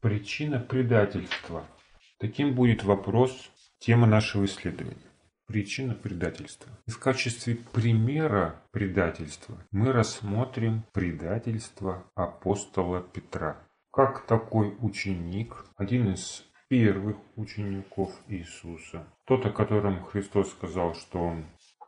Причина предательства. Таким будет вопрос, тема нашего исследования. Причина предательства. И в качестве примера предательства мы рассмотрим предательство апостола Петра. Как такой ученик, один из первых учеников Иисуса, тот, о котором Христос сказал, что он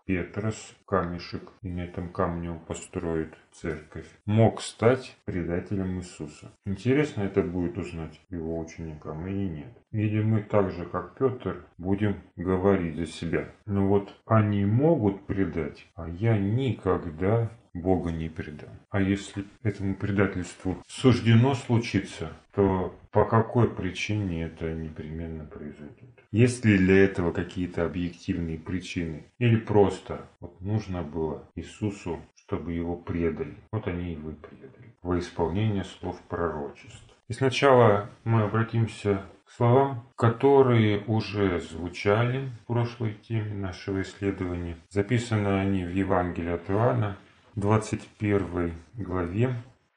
Петрос, камешек, и на этом камне он построит церковь, мог стать предателем Иисуса. Интересно это будет узнать его ученикам или нет. Или мы так же, как Петр, будем говорить за себя. Но вот они могут предать, а я никогда Бога не предам. А если этому предательству суждено случиться, то по какой причине это непременно произойдет? Есть ли для этого какие-то объективные причины? Или просто вот нужно было Иисусу, чтобы его предали? Вот они и предали. Во исполнение слов пророчеств. И сначала мы обратимся к словам, которые уже звучали в прошлой теме нашего исследования. Записаны они в Евангелии от Иоанна, 21 главе.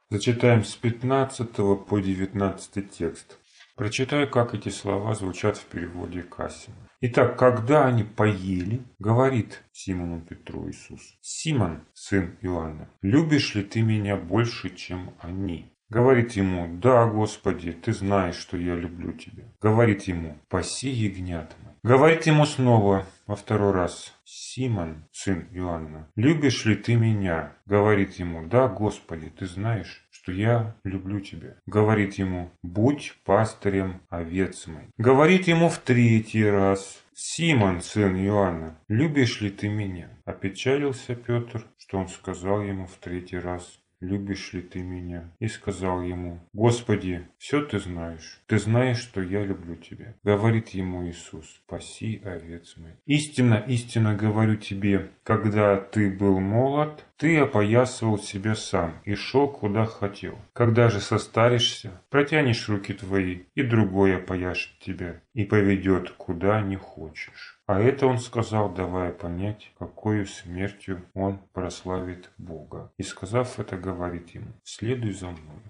Зачитаем с 15 по 19 текст. Прочитаю, как эти слова звучат в переводе Кассина. Итак, когда они поели, говорит Симону Петру Иисус, «Симон, сын Иоанна, любишь ли ты меня больше, чем они?» Говорит ему, «Да, Господи, ты знаешь, что я люблю тебя». Говорит ему, «Паси ягнят мои». Говорит ему снова, во второй раз, «Симон, сын Иоанна, любишь ли ты меня?» Говорит ему, «Да, Господи, ты знаешь, что я люблю тебя». Говорит ему, «Будь пастырем овец моих». Говорит ему в третий раз, «Симон, сын Иоанна, любишь ли ты меня?» Опечалился Петр, что он сказал ему в третий раз, любишь ли ты меня?» И сказал ему, «Господи, все ты знаешь, ты знаешь, что я люблю тебя». Говорит ему Иисус, «Паси овец моих». «Истинно, истинно говорю тебе, когда ты был молод, ты опоясывал себя сам и шел куда хотел. Когда же состаришься, протянешь руки твои, и другой опояшет тебя и поведет куда не хочешь». А это он сказал, давая понять, какой смертью он прославит Бога. И сказав это, говорит ему, следуй за мной.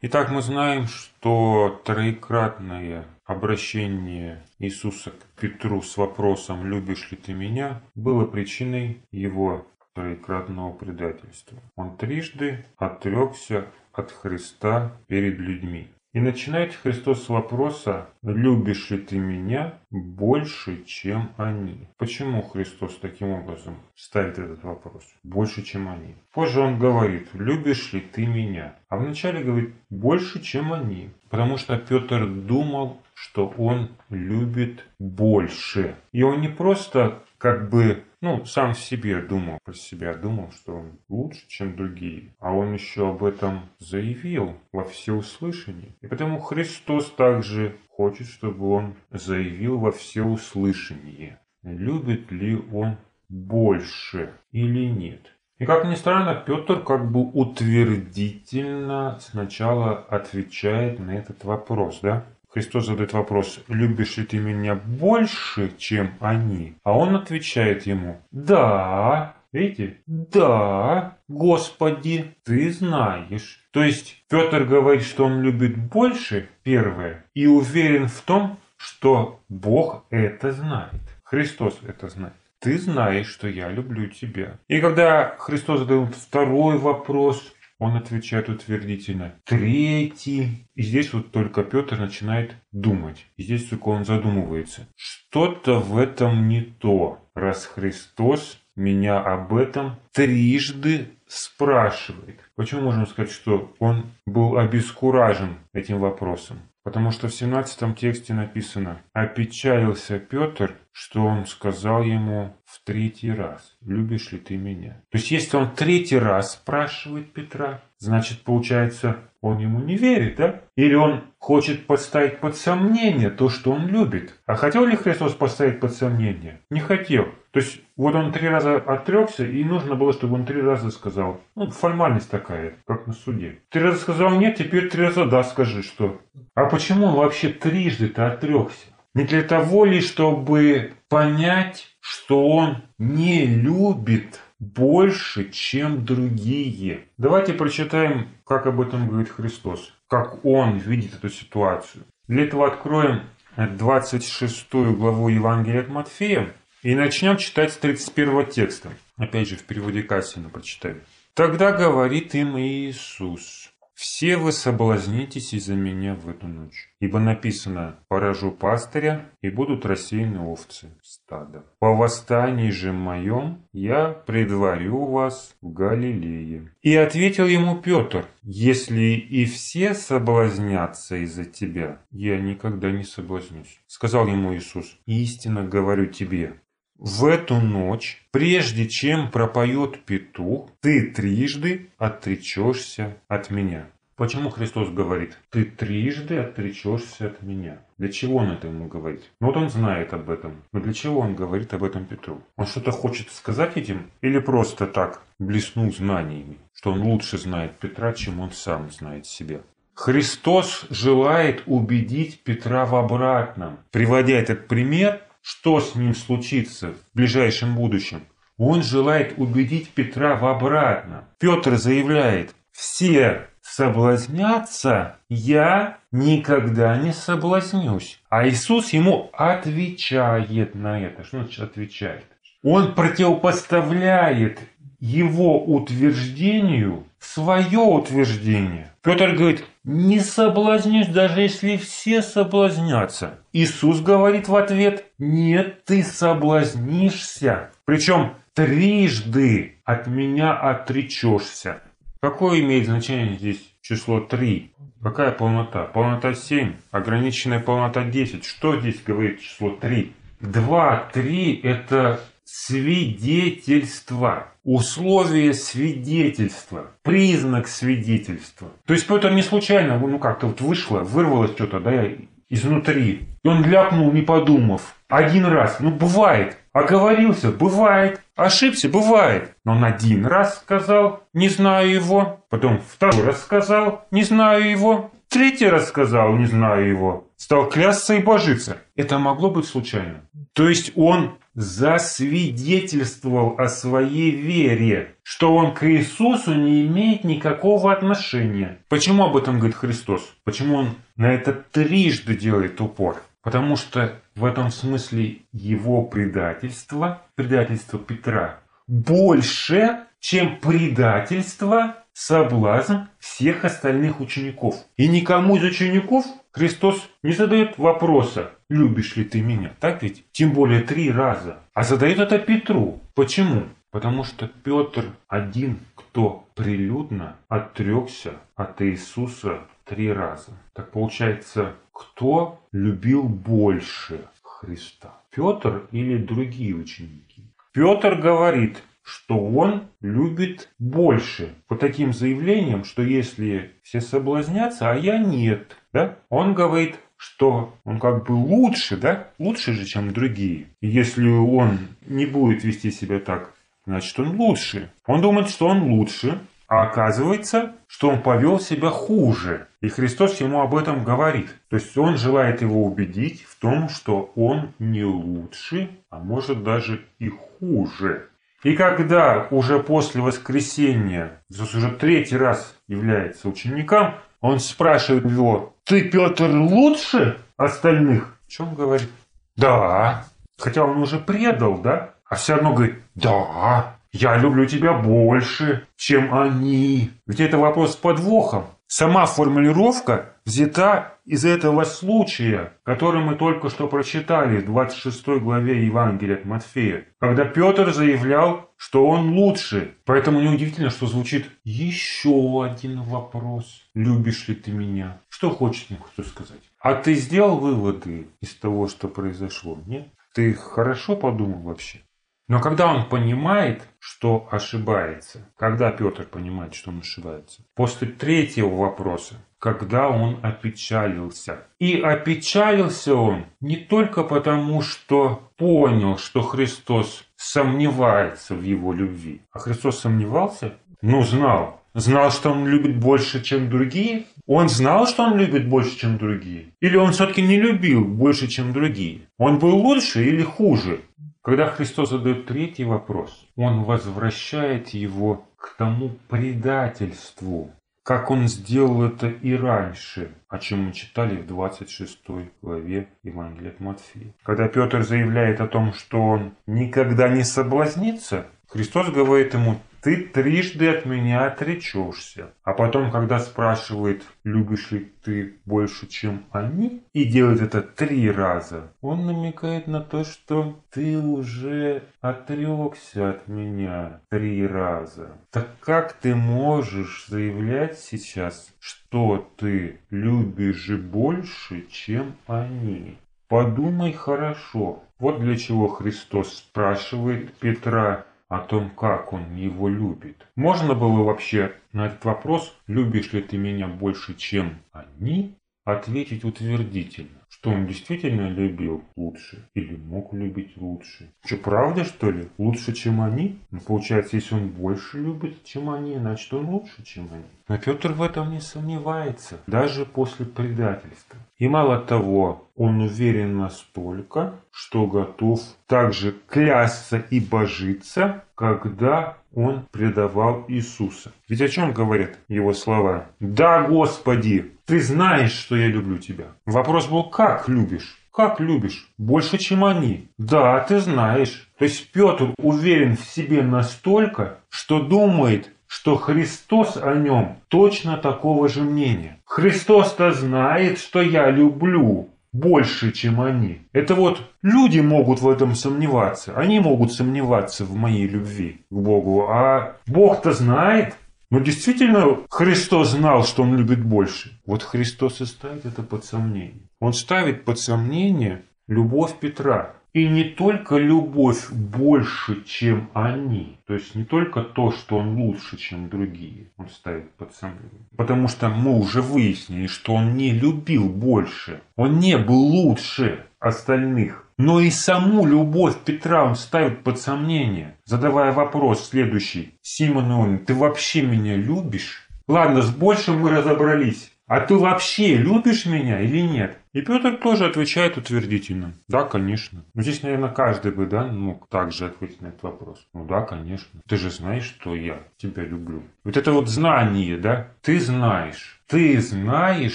Итак, мы знаем, что троекратное обращение Иисуса к Петру с вопросом «любишь ли ты меня?» было причиной его троекратного предательства. Он трижды отрекся от Христа перед людьми. И начинает Христос с вопроса «Любишь ли ты меня больше, чем они?» Почему Христос таким образом ставит этот вопрос? Больше, чем они. Позже он говорит «Любишь ли ты меня?» А вначале говорит «Больше, чем они». Потому что Петр думал, что он любит больше. И он не просто как бы ну, сам в себе думал, про себя думал, что он лучше, чем другие. А он еще об этом заявил во всеуслышание. И потому Христос также хочет, чтобы он заявил во всеуслышание, любит ли он больше или нет. И как ни странно, Петр как бы утвердительно сначала отвечает на этот вопрос, да? Христос задает вопрос, любишь ли ты меня больше, чем они? А он отвечает ему, да, видите, да, Господи, ты знаешь. То есть Петр говорит, что он любит больше, первое, и уверен в том, что Бог это знает. Христос это знает. Ты знаешь, что я люблю тебя. И когда Христос задает второй вопрос, он отвечает утвердительно. Третий. И здесь вот только Петр начинает думать. И здесь только он задумывается. Что-то в этом не то, раз Христос меня об этом трижды спрашивает. Почему можем сказать, что он был обескуражен этим вопросом? Потому что в 17 тексте написано «Опечалился Петр, что он сказал ему в третий раз, любишь ли ты меня?» То есть, если он третий раз спрашивает Петра, значит, получается, он ему не верит, да? Или он хочет поставить под сомнение то, что он любит. А хотел ли Христос поставить под сомнение? Не хотел. То есть, вот он три раза отрекся, и нужно было, чтобы он три раза сказал. Ну, формальность такая, как на суде. Три раза сказал нет, теперь три раза да, скажи, что. А почему он вообще трижды-то отрекся? Не для того ли, чтобы понять, что он не любит больше, чем другие. Давайте прочитаем, как об этом говорит Христос. как он видит эту ситуацию. Для этого откроем 26 главу Евангелия от Матфея и начнем читать с 31 текста. Опять же, в переводе Кассина прочитаем. «Тогда говорит им Иисус, все вы соблазнитесь из-за меня в эту ночь. Ибо написано, поражу пастыря, и будут рассеяны овцы стада. По восстании же моем я предварю вас в Галилее. И ответил ему Петр, если и все соблазнятся из-за тебя, я никогда не соблазнюсь. Сказал ему Иисус, истинно говорю тебе, в эту ночь, прежде чем пропоет петух, ты трижды отречешься от меня. Почему Христос говорит, ты трижды отречешься от меня? Для чего он это ему говорит? Ну вот он знает об этом. Но для чего он говорит об этом Петру? Он что-то хочет сказать этим? Или просто так блеснул знаниями, что он лучше знает Петра, чем он сам знает себя? Христос желает убедить Петра в обратном. Приводя этот пример, что с ним случится в ближайшем будущем? Он желает убедить Петра в обратном. Петр заявляет, все соблазняться, я никогда не соблазнюсь. А Иисус ему отвечает на это. Что значит отвечает? Он противопоставляет его утверждению свое утверждение. Петр говорит, не соблазнюсь, даже если все соблазнятся. Иисус говорит в ответ, нет, ты соблазнишься. Причем трижды от меня отречешься. Какое имеет значение здесь число 3? Какая полнота? Полнота 7, ограниченная полнота 10. Что здесь говорит число 3? 2, 3 – это свидетельство, условие свидетельства, признак свидетельства. То есть Петр не случайно, ну как-то вот вышло, вырвалось что-то, да, изнутри. И он ляпнул, не подумав. Один раз, ну бывает, Оговорился? Бывает. Ошибся? Бывает. Но он один раз сказал, не знаю его. Потом второй раз сказал, не знаю его. Третий раз сказал, не знаю его. Стал клясться и божиться. Это могло быть случайно. То есть он засвидетельствовал о своей вере, что он к Иисусу не имеет никакого отношения. Почему об этом говорит Христос? Почему он на это трижды делает упор? Потому что в этом смысле его предательство, предательство Петра, больше, чем предательство, соблазн всех остальных учеников. И никому из учеников Христос не задает вопроса, любишь ли ты меня, так ведь? Тем более три раза. А задает это Петру. Почему? Потому что Петр один, кто прилюдно отрекся от Иисуса три раза. Так получается, кто любил больше Христа? Петр или другие ученики? Петр говорит, что он любит больше. По таким заявлениям, что если все соблазнятся, а я нет. Да? Он говорит, что он как бы лучше, да? Лучше же, чем другие. И если он не будет вести себя так, значит он лучше. Он думает, что он лучше, а оказывается, что он повел себя хуже. И Христос ему об этом говорит. То есть он желает его убедить в том, что он не лучше, а может даже и хуже. И когда уже после воскресения, Иисус уже третий раз является учеником, он спрашивает его, ты, Петр, лучше остальных? О чем говорит? Да. Хотя он уже предал, да? А все равно говорит, да, я люблю тебя больше, чем они. Ведь это вопрос с подвохом. Сама формулировка взята из этого случая, который мы только что прочитали в 26 главе Евангелия от Матфея, когда Петр заявлял, что он лучше. Поэтому неудивительно, что звучит еще один вопрос. Любишь ли ты меня? Что хочет мне кто сказать? А ты сделал выводы из того, что произошло? Нет? Ты хорошо подумал вообще? Но когда он понимает, что ошибается, когда Петр понимает, что он ошибается, после третьего вопроса, когда он опечалился. И опечалился он не только потому, что понял, что Христос сомневается в его любви. А Христос сомневался? Ну, знал. Знал, что он любит больше, чем другие? Он знал, что он любит больше, чем другие? Или он все-таки не любил больше, чем другие? Он был лучше или хуже? Когда Христос задает третий вопрос, Он возвращает его к тому предательству, как он сделал это и раньше, о чем мы читали в 26 главе Евангелия от Матфея. Когда Петр заявляет о том, что он никогда не соблазнится, Христос говорит ему, ты трижды от меня отречешься. А потом, когда спрашивает, любишь ли ты больше, чем они, и делает это три раза, он намекает на то, что ты уже отрекся от меня три раза. Так как ты можешь заявлять сейчас, что ты любишь больше, чем они? Подумай хорошо. Вот для чего Христос спрашивает Петра, о том, как он его любит. Можно было вообще на этот вопрос, любишь ли ты меня больше, чем они, ответить утвердительно что он действительно любил лучше или мог любить лучше. Что, правда, что ли? Лучше, чем они? Ну, получается, если он больше любит, чем они, значит, он лучше, чем они. Но Петр в этом не сомневается, даже после предательства. И мало того, он уверен настолько, что готов также клясться и божиться, когда он предавал Иисуса. Ведь о чем говорят его слова? «Да, Господи, ты знаешь, что я люблю тебя». Вопрос был, как любишь? Как любишь? Больше, чем они. Да, ты знаешь. То есть Петр уверен в себе настолько, что думает, что Христос о нем точно такого же мнения. Христос-то знает, что я люблю больше, чем они. Это вот люди могут в этом сомневаться. Они могут сомневаться в моей любви к Богу. А Бог-то знает. Но действительно Христос знал, что Он любит больше. Вот Христос и ставит это под сомнение. Он ставит под сомнение любовь Петра. И не только любовь больше, чем они. То есть не только то, что он лучше, чем другие, он ставит под сомнение. Потому что мы уже выяснили, что он не любил больше. Он не был лучше остальных. Но и саму любовь Петра он ставит под сомнение, задавая вопрос следующий. Симон ты вообще меня любишь? Ладно, с большим мы разобрались. А ты вообще любишь меня или нет? И Петр тоже отвечает утвердительно. Да, конечно. Ну, здесь, наверное, каждый бы, да, мог также ответить на этот вопрос. Ну да, конечно. Ты же знаешь, что я тебя люблю. Вот это вот знание, да? Ты знаешь. Ты знаешь,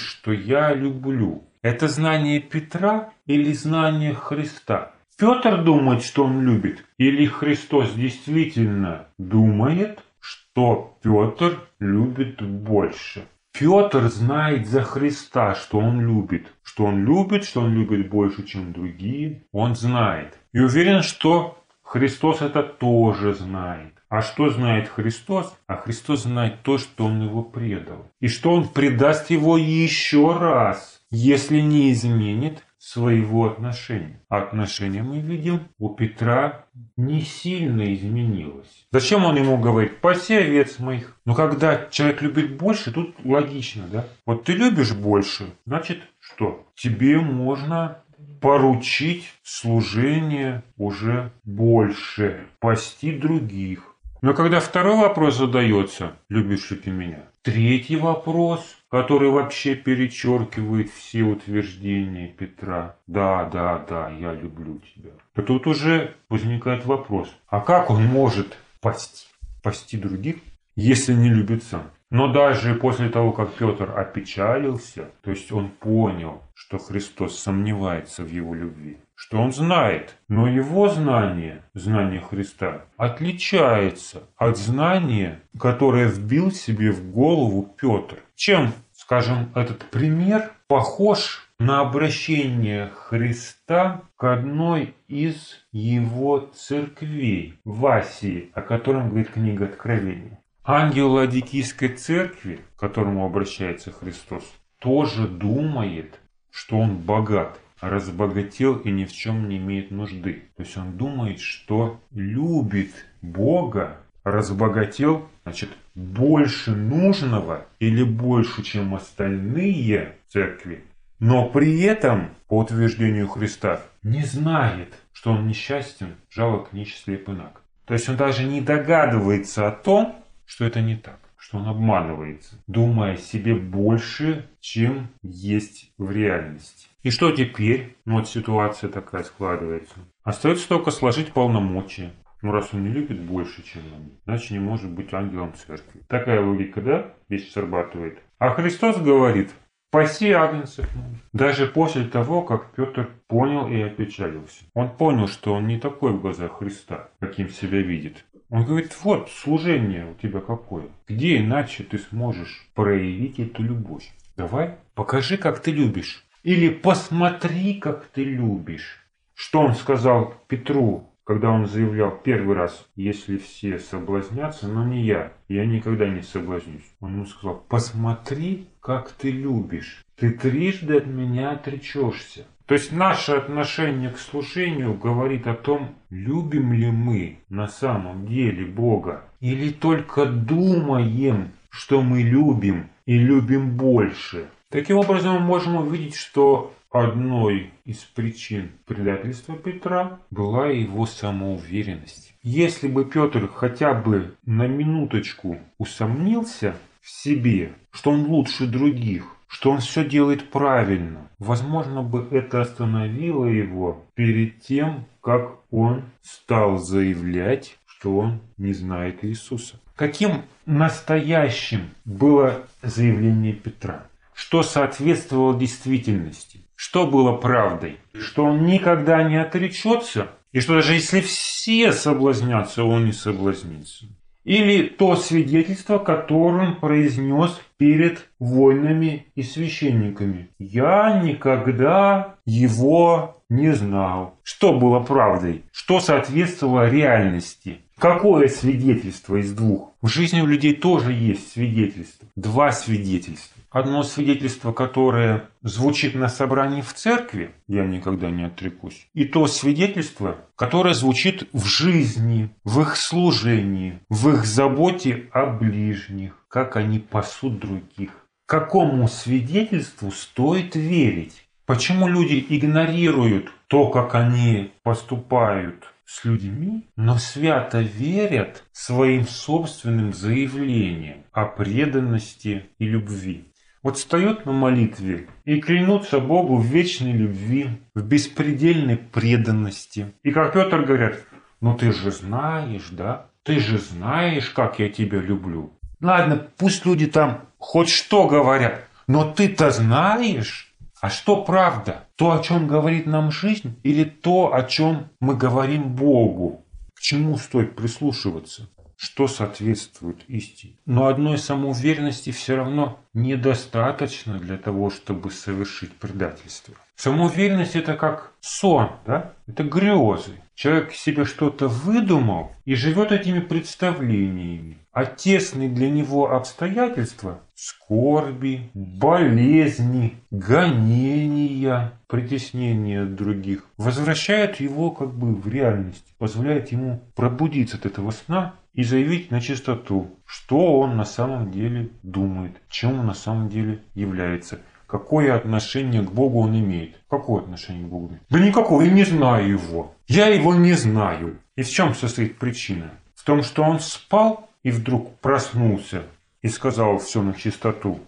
что я люблю. Это знание Петра или знание Христа? Петр думает, что он любит? Или Христос действительно думает, что Петр любит больше? Петр знает за Христа, что он любит. Что он любит, что он любит больше, чем другие. Он знает. И уверен, что Христос это тоже знает. А что знает Христос? А Христос знает то, что Он его предал. И что Он предаст его еще раз, если не изменит своего отношения. А отношение мы видим у Петра не сильно изменилось. Зачем он ему говорит, паси овец моих? Но когда человек любит больше, тут логично, да? Вот ты любишь больше, значит что? Тебе можно поручить служение уже больше, пасти других. Но когда второй вопрос задается, любишь ли ты меня? Третий вопрос, который вообще перечеркивает все утверждения Петра. Да, да, да, я люблю тебя. То тут уже возникает вопрос, а как он может пасти? Пасти других, если не любит сам? Но даже после того, как Петр опечалился, то есть он понял, что Христос сомневается в его любви, что он знает, но его знание, знание Христа, отличается от знания, которое вбил себе в голову Петр. Чем, скажем, этот пример похож на обращение Христа к одной из его церквей, в Асии, о котором говорит книга Откровения. Ангел Ладикийской церкви, к которому обращается Христос, тоже думает, что он богат, разбогател и ни в чем не имеет нужды. То есть он думает, что любит Бога, разбогател, значит, больше нужного или больше, чем остальные церкви, но при этом, по утверждению Христа, не знает, что он несчастен, жалок, слеп и наг. То есть он даже не догадывается о том, что это не так что он обманывается, думая себе больше, чем есть в реальности. И что теперь? Ну, вот ситуация такая складывается. Остается только сложить полномочия. Ну, раз он не любит больше, чем они, значит, не может быть ангелом церкви. Такая логика, да, здесь срабатывает. А Христос говорит, Паси агнцев Даже после того, как Петр понял и опечалился. Он понял, что он не такой в глазах Христа, каким себя видит. Он говорит, вот, служение у тебя какое. Где иначе ты сможешь проявить эту любовь? Давай, покажи, как ты любишь. Или посмотри, как ты любишь. Что он сказал Петру, когда он заявлял первый раз, если все соблазнятся, но не я, я никогда не соблазнюсь. Он ему сказал, посмотри, как ты любишь. Ты трижды от меня отречешься. То есть наше отношение к служению говорит о том, любим ли мы на самом деле Бога или только думаем, что мы любим и любим больше. Таким образом мы можем увидеть, что Одной из причин предательства Петра была его самоуверенность. Если бы Петр хотя бы на минуточку усомнился в себе, что он лучше других, что он все делает правильно, возможно бы это остановило его перед тем, как он стал заявлять, что он не знает Иисуса. Каким настоящим было заявление Петра? Что соответствовало действительности? Что было правдой? Что он никогда не отречется, и что даже если все соблазнятся, он не соблазнится. Или то свидетельство, которое он произнес перед воинами и священниками. Я никогда его не знал. Что было правдой? Что соответствовало реальности? Какое свидетельство из двух? В жизни у людей тоже есть свидетельство. Два свидетельства. Одно свидетельство, которое звучит на собрании в церкви, я никогда не отрекусь, и то свидетельство, которое звучит в жизни, в их служении, в их заботе о ближних, как они пасут других. Какому свидетельству стоит верить? Почему люди игнорируют то, как они поступают с людьми, но свято верят своим собственным заявлениям о преданности и любви? Вот встает на молитве и клянутся Богу в вечной любви, в беспредельной преданности. И как Петр говорят, ну ты же знаешь, да? Ты же знаешь, как я тебя люблю. Ладно, пусть люди там хоть что говорят, но ты-то знаешь. А что правда? То, о чем говорит нам жизнь, или то, о чем мы говорим Богу? К чему стоит прислушиваться? Что соответствует истине. Но одной самоуверенности все равно недостаточно для того, чтобы совершить предательство. Самоуверенность это как сон, да? это грезы. Человек себе что-то выдумал и живет этими представлениями. А тесные для него обстоятельства – скорби, болезни, гонения, притеснения других – возвращают его как бы в реальность, позволяют ему пробудиться от этого сна и заявить на чистоту, что он на самом деле думает, чем он на самом деле является, какое отношение к Богу он имеет. Какое отношение к Богу? Да никакого, я не знаю его. Я его не знаю. И в чем состоит причина? В том, что он спал и вдруг проснулся и сказал все на чистоту,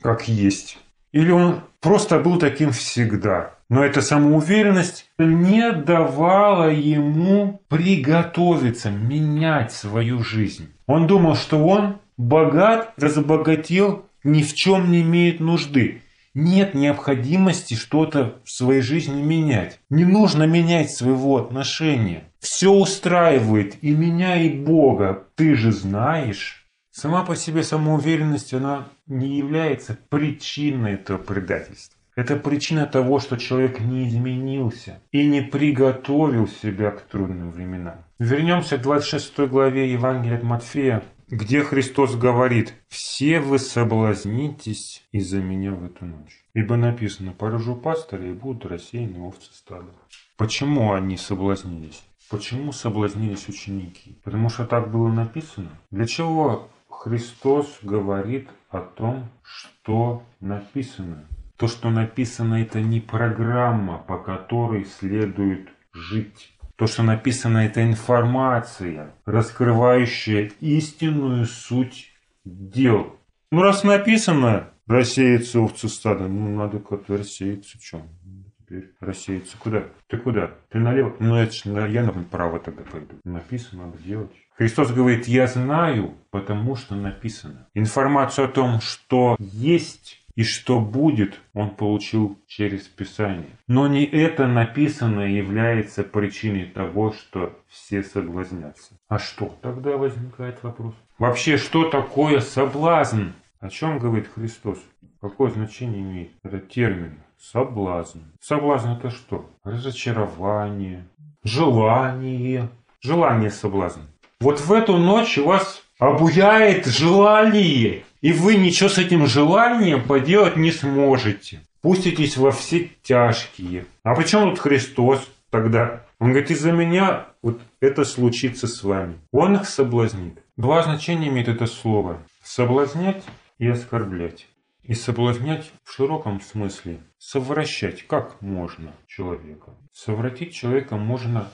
как есть. Или он просто был таким всегда. Но эта самоуверенность не давала ему приготовиться, менять свою жизнь. Он думал, что он богат, разбогател, ни в чем не имеет нужды. Нет необходимости что-то в своей жизни менять. Не нужно менять своего отношения. Все устраивает и меня, и Бога. Ты же знаешь. Сама по себе самоуверенность, она не является причиной этого предательства. Это причина того, что человек не изменился и не приготовил себя к трудным временам. Вернемся к 26 главе Евангелия от Матфея, где Христос говорит «Все вы соблазнитесь из-за меня в эту ночь». Ибо написано «Поражу пастыря и будут рассеяны овцы стада». Почему они соблазнились? Почему соблазнились ученики? Потому что так было написано. Для чего Христос говорит о том, что написано? То, что написано, это не программа, по которой следует жить. То, что написано, это информация, раскрывающая истинную суть дел. Ну, раз написано, рассеется овцы стада, ну, надо как-то рассеяться, чем? теперь рассеется. Куда? Ты куда? Ты налево? Ну, это же я направо тогда пойду. Написано, надо делать. Христос говорит, я знаю, потому что написано. Информацию о том, что есть и что будет, он получил через Писание. Но не это написанное является причиной того, что все соблазнятся. А что тогда возникает вопрос? Вообще, что такое соблазн? О чем говорит Христос? Какое значение имеет этот термин? Соблазн. Соблазн это что? Разочарование, желание. Желание соблазн. Вот в эту ночь у вас обуяет желание. И вы ничего с этим желанием поделать не сможете. Пуститесь во все тяжкие. А почему тут Христос тогда? Он говорит, из-за меня вот это случится с вами. Он их соблазнит. Два значения имеет это слово. Соблазнять и оскорблять. И соблазнять в широком смысле. Совращать как можно человека. Совратить человека можно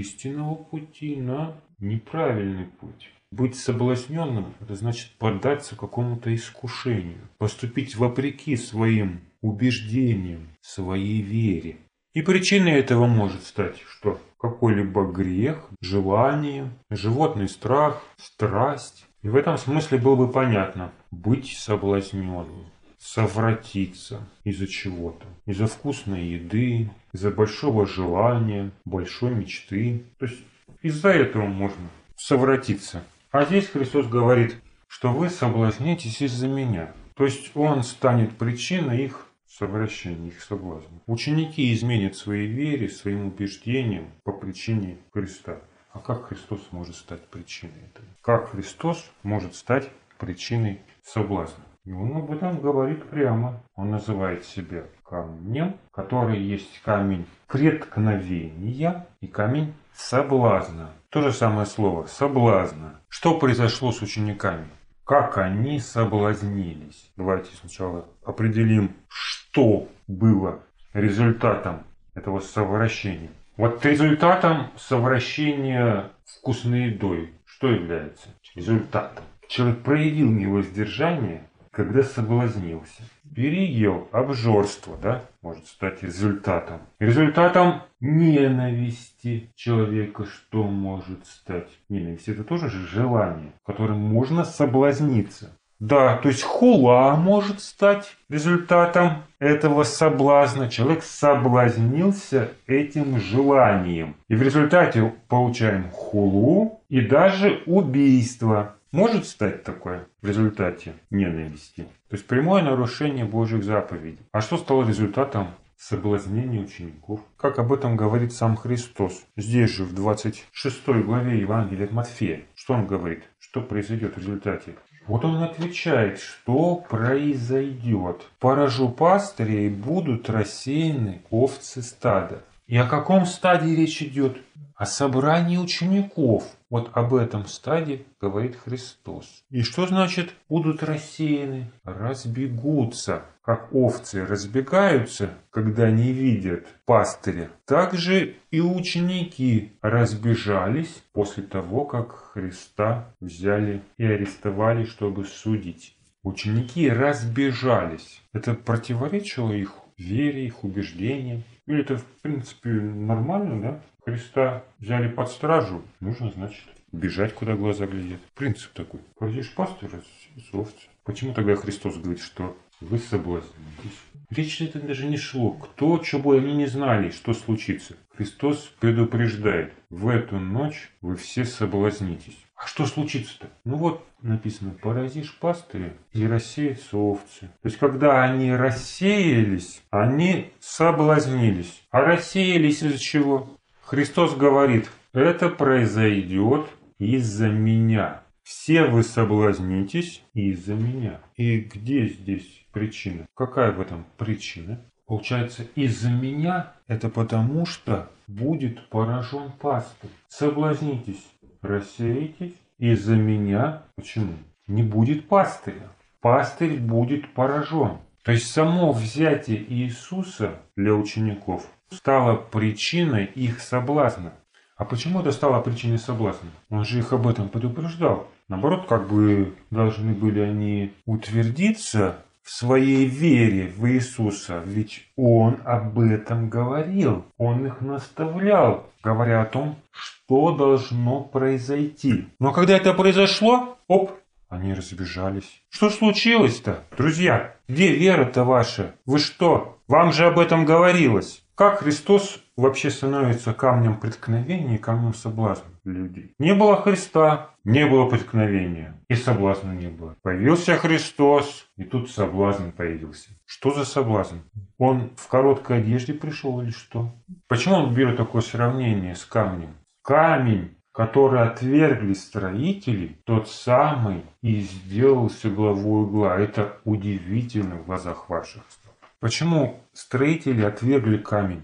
истинного пути на неправильный путь. Быть соблазненным – это значит поддаться какому-то искушению, поступить вопреки своим убеждениям, своей вере. И причиной этого может стать что? Какой-либо грех, желание, животный страх, страсть. И в этом смысле было бы понятно – быть соблазненным, совратиться из-за чего-то, из-за вкусной еды, из-за большого желания, большой мечты. То есть из-за этого можно совратиться. А здесь Христос говорит, что вы соблазнитесь из-за меня. То есть Он станет причиной их совращения, их соблазна. Ученики изменят своей вере, своим убеждениям по причине Христа. А как Христос может стать причиной этого? Как Христос может стать причиной соблазна? И он об этом говорит прямо. Он называет себя камнем, который есть камень преткновения и камень соблазна. То же самое слово соблазна. Что произошло с учениками? Как они соблазнились? Давайте сначала определим, что было результатом этого совращения. Вот результатом совращения вкусной едой что является результатом? Человек проявил невоздержание, когда соблазнился переел, обжорство, да, может стать результатом. Результатом ненависти человека что может стать? Ненависть это тоже же желание, которым можно соблазниться. Да, то есть хула может стать результатом этого соблазна. Человек соблазнился этим желанием. И в результате получаем хулу и даже убийство. Может стать такое в результате ненависти. То есть прямое нарушение Божьих заповедей. А что стало результатом соблазнения учеников? Как об этом говорит сам Христос. Здесь же в 26 главе Евангелия от Матфея. Что он говорит? Что произойдет в результате? Вот он отвечает, что произойдет. Поражу пастыря и будут рассеяны овцы стада. И о каком стадии речь идет? О собрании учеников. Вот об этом стадии говорит Христос. И что значит будут рассеяны? Разбегутся. Как овцы разбегаются, когда не видят пастыря, так же и ученики разбежались после того, как Христа взяли и арестовали, чтобы судить. Ученики разбежались. Это противоречило их вере, их убеждениям. Или это, в принципе, нормально, да? Христа взяли под стражу, нужно, значит, бежать, куда глаза глядят. Принцип такой. Пойдешь пастора с овцы. Почему тогда Христос говорит, что вы соблазнитесь? Речь это даже не шло. Кто, чего они не знали, что случится. Христос предупреждает. В эту ночь вы все соблазнитесь. А что случится-то? Ну вот написано, поразишь пастыря и рассеются овцы. То есть, когда они рассеялись, они соблазнились. А рассеялись из-за чего? Христос говорит, это произойдет из-за меня. Все вы соблазнитесь из-за меня. И где здесь причина? Какая в этом причина? Получается, из-за меня это потому, что будет поражен пастырь. Соблазнитесь, рассеетесь из-за меня. Почему? Не будет пастыря. Пастырь будет поражен. То есть само взятие Иисуса для учеников стало причиной их соблазна. А почему это стало причиной соблазна? Он же их об этом предупреждал. Наоборот, как бы должны были они утвердиться в своей вере в Иисуса, ведь Он об этом говорил, Он их наставлял, говоря о том, что должно произойти. Но когда это произошло, оп, они разбежались. Что случилось-то? Друзья, где вера-то ваша? Вы что? Вам же об этом говорилось. Как Христос вообще становится камнем преткновения и камнем соблазна людей? Не было Христа, не было преткновения, и соблазна не было. Появился Христос, и тут соблазн появился. Что за соблазн? Он в короткой одежде пришел или что? Почему он берет такое сравнение с камнем? Камень, который отвергли строители, тот самый и сделался главой угла. Это удивительно в глазах ваших. Почему строители отвергли камень?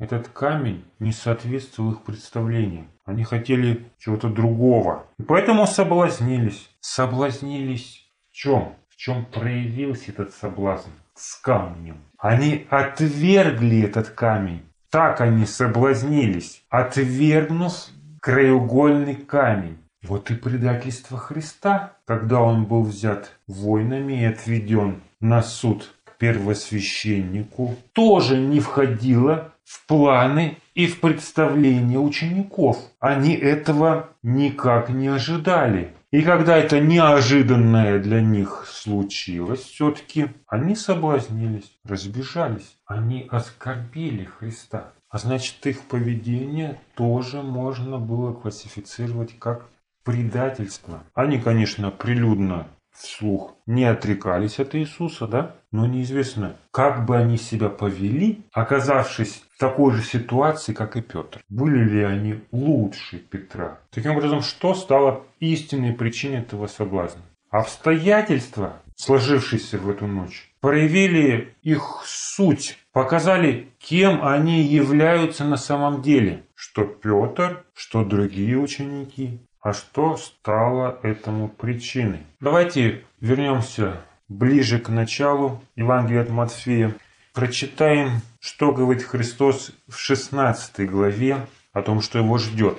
Этот камень не соответствовал их представлениям. Они хотели чего-то другого. И поэтому соблазнились. Соблазнились в чем? В чем проявился этот соблазн? С камнем. Они отвергли этот камень. Так они соблазнились, отвергнув краеугольный камень. Вот и предательство Христа, когда он был взят воинами и отведен на суд первосвященнику тоже не входило в планы и в представления учеников. Они этого никак не ожидали. И когда это неожиданное для них случилось, все-таки они соблазнились, разбежались. Они оскорбили Христа. А значит, их поведение тоже можно было классифицировать как предательство. Они, конечно, прилюдно вслух не отрекались от Иисуса, да? Но неизвестно, как бы они себя повели, оказавшись в такой же ситуации, как и Петр. Были ли они лучше Петра? Таким образом, что стало истинной причиной этого соблазна? Обстоятельства, сложившиеся в эту ночь, проявили их суть, показали, кем они являются на самом деле. Что Петр, что другие ученики, а что стало этому причиной? Давайте вернемся ближе к началу Евангелия от Матфея. Прочитаем, что говорит Христос в 16 главе о том, что его ждет.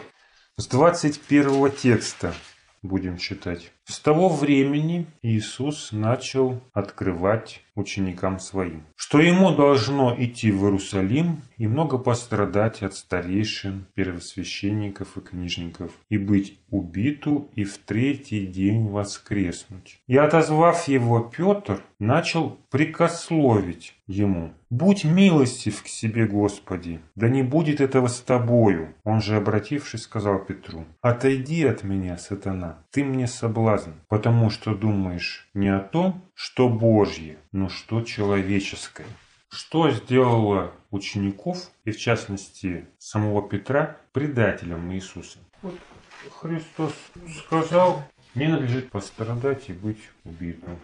С 21 текста будем читать. С того времени Иисус начал открывать ученикам своим, что ему должно идти в Иерусалим и много пострадать от старейшин, первосвященников и книжников, и быть убиту и в третий день воскреснуть. И отозвав его Петр, начал прикословить ему. «Будь милостив к себе, Господи, да не будет этого с тобою». Он же, обратившись, сказал Петру, «Отойди от меня, сатана, ты мне соблазн, потому что думаешь не о том, что Божье, но что человеческое». Что сделало учеников, и в частности самого Петра, предателем Иисуса? Вот Христос сказал, мне надлежит пострадать и быть убитым.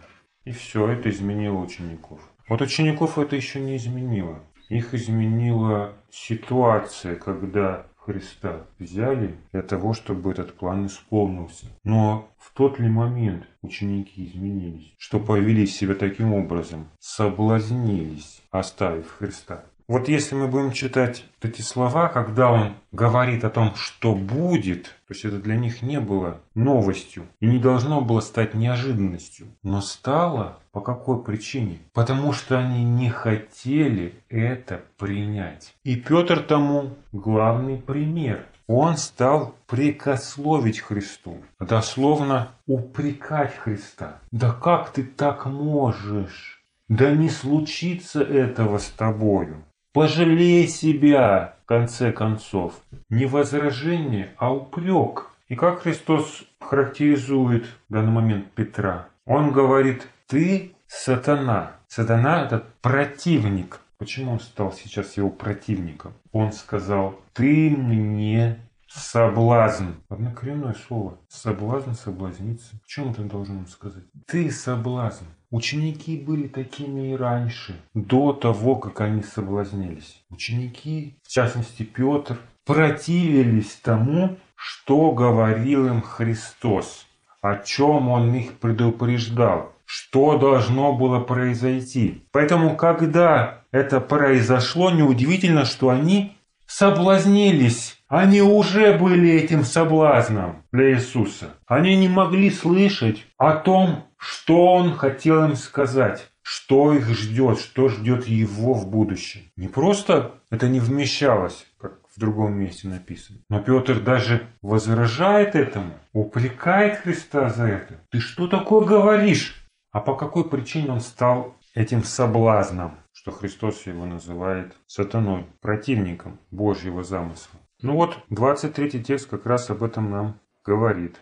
И все, это изменило учеников. Вот учеников это еще не изменило. Их изменила ситуация, когда Христа взяли для того, чтобы этот план исполнился. Но в тот ли момент ученики изменились, что повели себя таким образом, соблазнились, оставив Христа? Вот если мы будем читать эти слова, когда он говорит о том, что будет, то есть это для них не было новостью и не должно было стать неожиданностью, но стало по какой причине? Потому что они не хотели это принять. И Петр тому главный пример. Он стал прикословить Христу, дословно упрекать Христа. Да как ты так можешь? Да не случится этого с тобою. Пожалей себя, в конце концов. Не возражение, а упрек. И как Христос характеризует в данный момент Петра? Он говорит, ты сатана. Сатана – это противник. Почему он стал сейчас его противником? Он сказал, ты мне соблазн. Однокоренное слово. Соблазн, соблазниться. В чем это должен сказать? Ты соблазн. Ученики были такими и раньше, до того, как они соблазнились. Ученики, в частности Петр, противились тому, что говорил им Христос, о чем он их предупреждал, что должно было произойти. Поэтому, когда это произошло, неудивительно, что они соблазнились. Они уже были этим соблазном для Иисуса. Они не могли слышать о том, что Он хотел им сказать. что их ждет, что ждет его в будущем. Не просто это не вмещалось, как в другом месте написано. Но Петр даже возражает этому, упрекает Христа за это. Ты что такое говоришь? А по какой причине он стал этим соблазном, что Христос его называет сатаной, противником Божьего замысла? Ну вот, 23 текст как раз об этом нам говорит.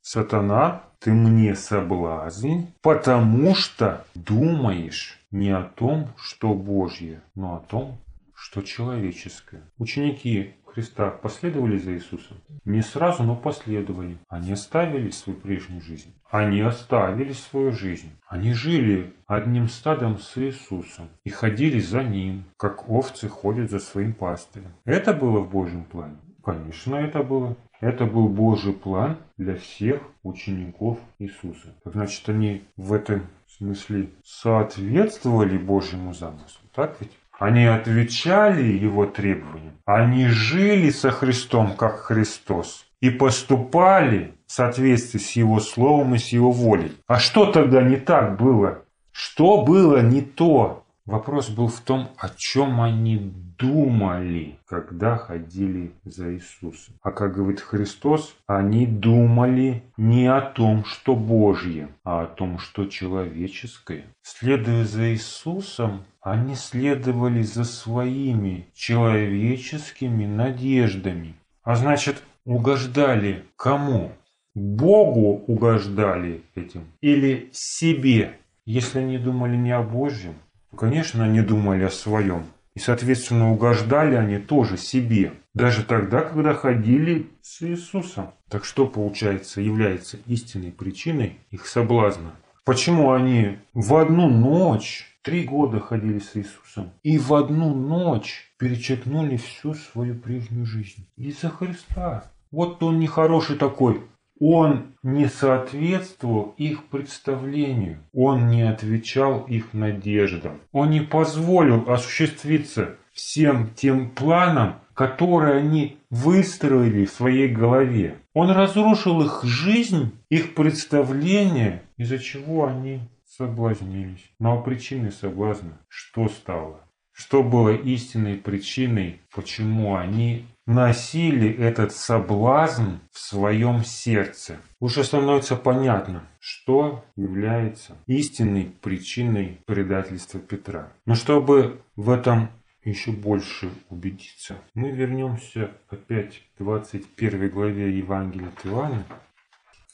Сатана, ты мне соблазн, потому что думаешь не о том, что Божье, но о том, что человеческое. Ученики Христа последовали за Иисусом? Не сразу, но последовали. Они оставили свою прежнюю жизнь. Они оставили свою жизнь. Они жили одним стадом с Иисусом и ходили за Ним, как овцы ходят за своим пастырем. Это было в Божьем плане? Конечно, это было. Это был Божий план для всех учеников Иисуса. Значит, они в этом смысле соответствовали Божьему замыслу. Так ведь? Они отвечали его требованиям. Они жили со Христом, как Христос. И поступали в соответствии с его словом и с его волей. А что тогда не так было? Что было не то? Вопрос был в том, о чем они думали, когда ходили за Иисусом. А как говорит Христос, они думали не о том, что Божье, а о том, что человеческое. Следуя за Иисусом, они следовали за своими человеческими надеждами. А значит, угождали кому? Богу угождали этим или себе? Если они думали не о Божьем, конечно, они думали о своем. И, соответственно, угождали они тоже себе. Даже тогда, когда ходили с Иисусом. Так что, получается, является истинной причиной их соблазна? Почему они в одну ночь три года ходили с Иисусом и в одну ночь перечеркнули всю свою прежнюю жизнь? Из-за Христа. Вот он нехороший такой, он не соответствовал их представлению, он не отвечал их надеждам, он не позволил осуществиться всем тем планам, которые они выстроили в своей голове. Он разрушил их жизнь, их представление, из-за чего они соблазнились. Но причиной соблазна что стало? Что было истинной причиной, почему они носили этот соблазн в своем сердце. Уже становится понятно, что является истинной причиной предательства Петра. Но чтобы в этом еще больше убедиться, мы вернемся опять к 21 главе Евангелия от Иоанна,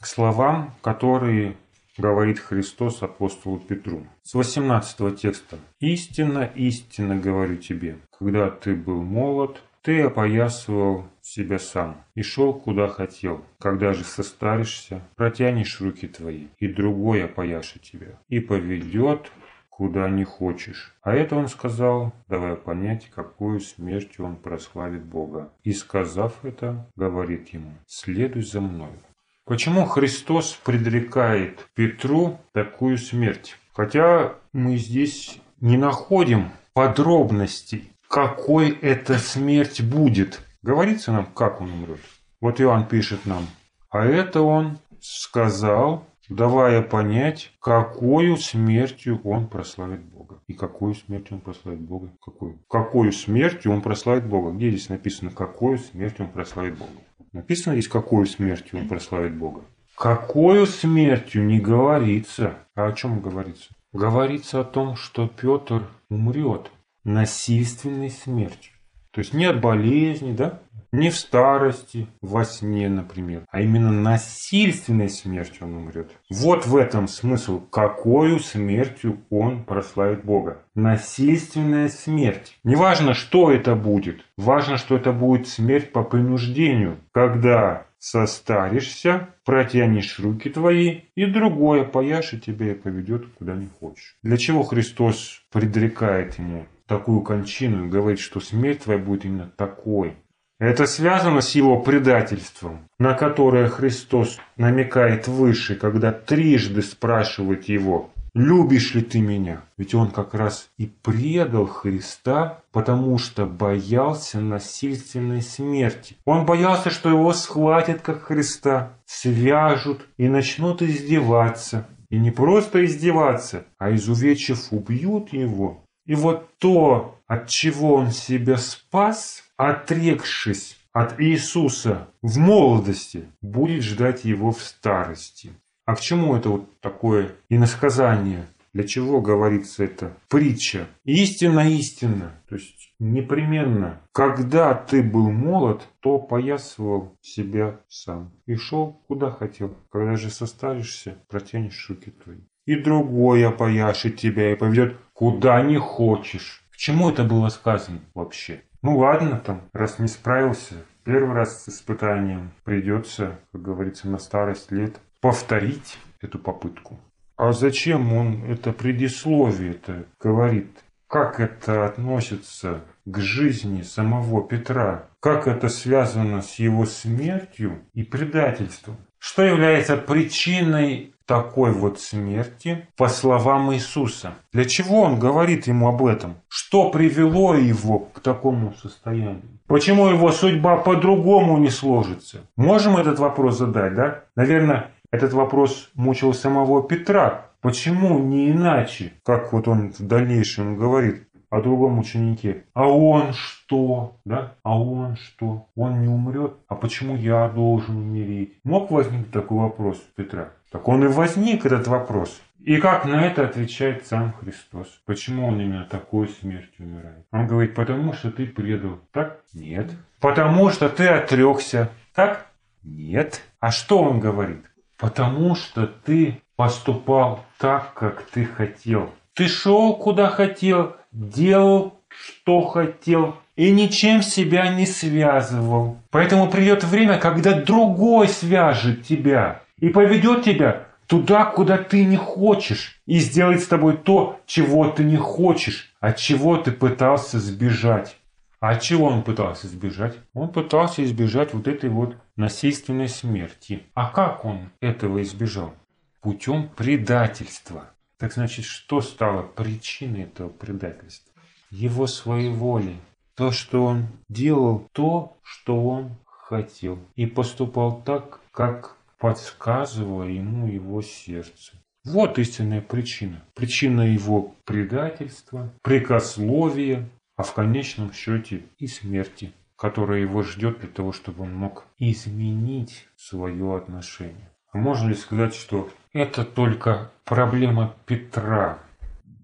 к словам, которые говорит Христос апостолу Петру. С 18 текста. «Истинно, истинно говорю тебе, когда ты был молод, ты опоясывал себя сам и шел куда хотел. Когда же состаришься, протянешь руки твои, и другой опояшет тебя, и поведет куда не хочешь. А это он сказал, давая понять, какую смертью он прославит Бога. И сказав это, говорит ему, следуй за мною. Почему Христос предрекает Петру такую смерть? Хотя мы здесь не находим подробностей какой эта смерть будет. Говорится нам, как он умрет. Вот Иоанн пишет нам. А это он сказал, давая понять, какую смертью он прославит Бога. И какую смертью он прославит Бога? Какую? Какую смертью он прославит Бога? Где здесь написано, какую смертью он прославит Бога? Написано здесь, какую смертью он прославит Бога. Какую смертью не говорится. А о чем говорится? Говорится о том, что Петр умрет насильственной смертью. То есть не от болезни, да? Не в старости, во сне, например, а именно насильственной смертью он умрет. Вот в этом смысл, какую смертью он прославит Бога. Насильственная смерть. Неважно, что это будет. Важно, что это будет смерть по принуждению, когда состаришься, протянешь руки твои, и другое пояшет тебя поведет куда не хочешь. Для чего Христос предрекает ему такую кончину и говорит, что смерть твоя будет именно такой. Это связано с его предательством, на которое Христос намекает выше, когда трижды спрашивает его, любишь ли ты меня? Ведь он как раз и предал Христа, потому что боялся насильственной смерти. Он боялся, что его схватят как Христа, свяжут и начнут издеваться. И не просто издеваться, а изувечив убьют его. И вот то, от чего он себя спас, отрекшись от Иисуса в молодости, будет ждать его в старости. А к чему это вот такое иносказание? Для чего говорится это притча? Истина, истина. То есть непременно, когда ты был молод, то поясывал себя сам. И шел куда хотел. Когда же состаришься, протянешь руки твои. И другой опояшет тебя и поведет куда не хочешь. К чему это было сказано вообще? Ну ладно там, раз не справился, первый раз с испытанием придется, как говорится, на старость лет повторить эту попытку. А зачем он это предисловие-то говорит? Как это относится к жизни самого Петра? Как это связано с его смертью и предательством? Что является причиной такой вот смерти, по словам Иисуса? Для чего он говорит ему об этом? Что привело его к такому состоянию? Почему его судьба по-другому не сложится? Можем этот вопрос задать, да? Наверное, этот вопрос мучил самого Петра. Почему не иначе, как вот он в дальнейшем говорит о другом ученике? А он что? Да? А он что? Он не умрет? А почему я должен умереть? Мог возникнуть такой вопрос у Петра? Так он и возник, этот вопрос. И как на это отвечает сам Христос? Почему он именно такой смертью умирает? Он говорит, потому что ты предал. Так? Нет. Потому что ты отрекся. Так? Нет. А что он говорит? Потому что ты поступал так, как ты хотел. Ты шел куда хотел, делал, что хотел, и ничем себя не связывал. Поэтому придет время, когда другой свяжет тебя и поведет тебя туда, куда ты не хочешь, и сделает с тобой то, чего ты не хочешь, от чего ты пытался сбежать. А от чего он пытался избежать? Он пытался избежать вот этой вот насильственной смерти. А как он этого избежал? Путем предательства. Так значит, что стало причиной этого предательства? Его своеволие. То, что он делал то, что он хотел. И поступал так, как подсказывало ему его сердце. Вот истинная причина. Причина его предательства, прикословия, а в конечном счете и смерти, которая его ждет для того, чтобы он мог изменить свое отношение. А можно ли сказать, что это только проблема Петра,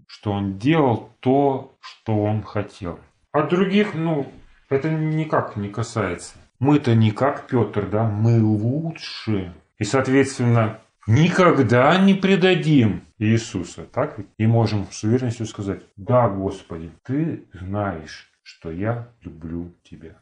что он делал то, что он хотел? А других, ну, это никак не касается. Мы-то не как Петр, да, мы лучше. И, соответственно, никогда не предадим Иисуса, так ведь? И можем с уверенностью сказать, да, Господи, Ты знаешь, что я люблю Тебя.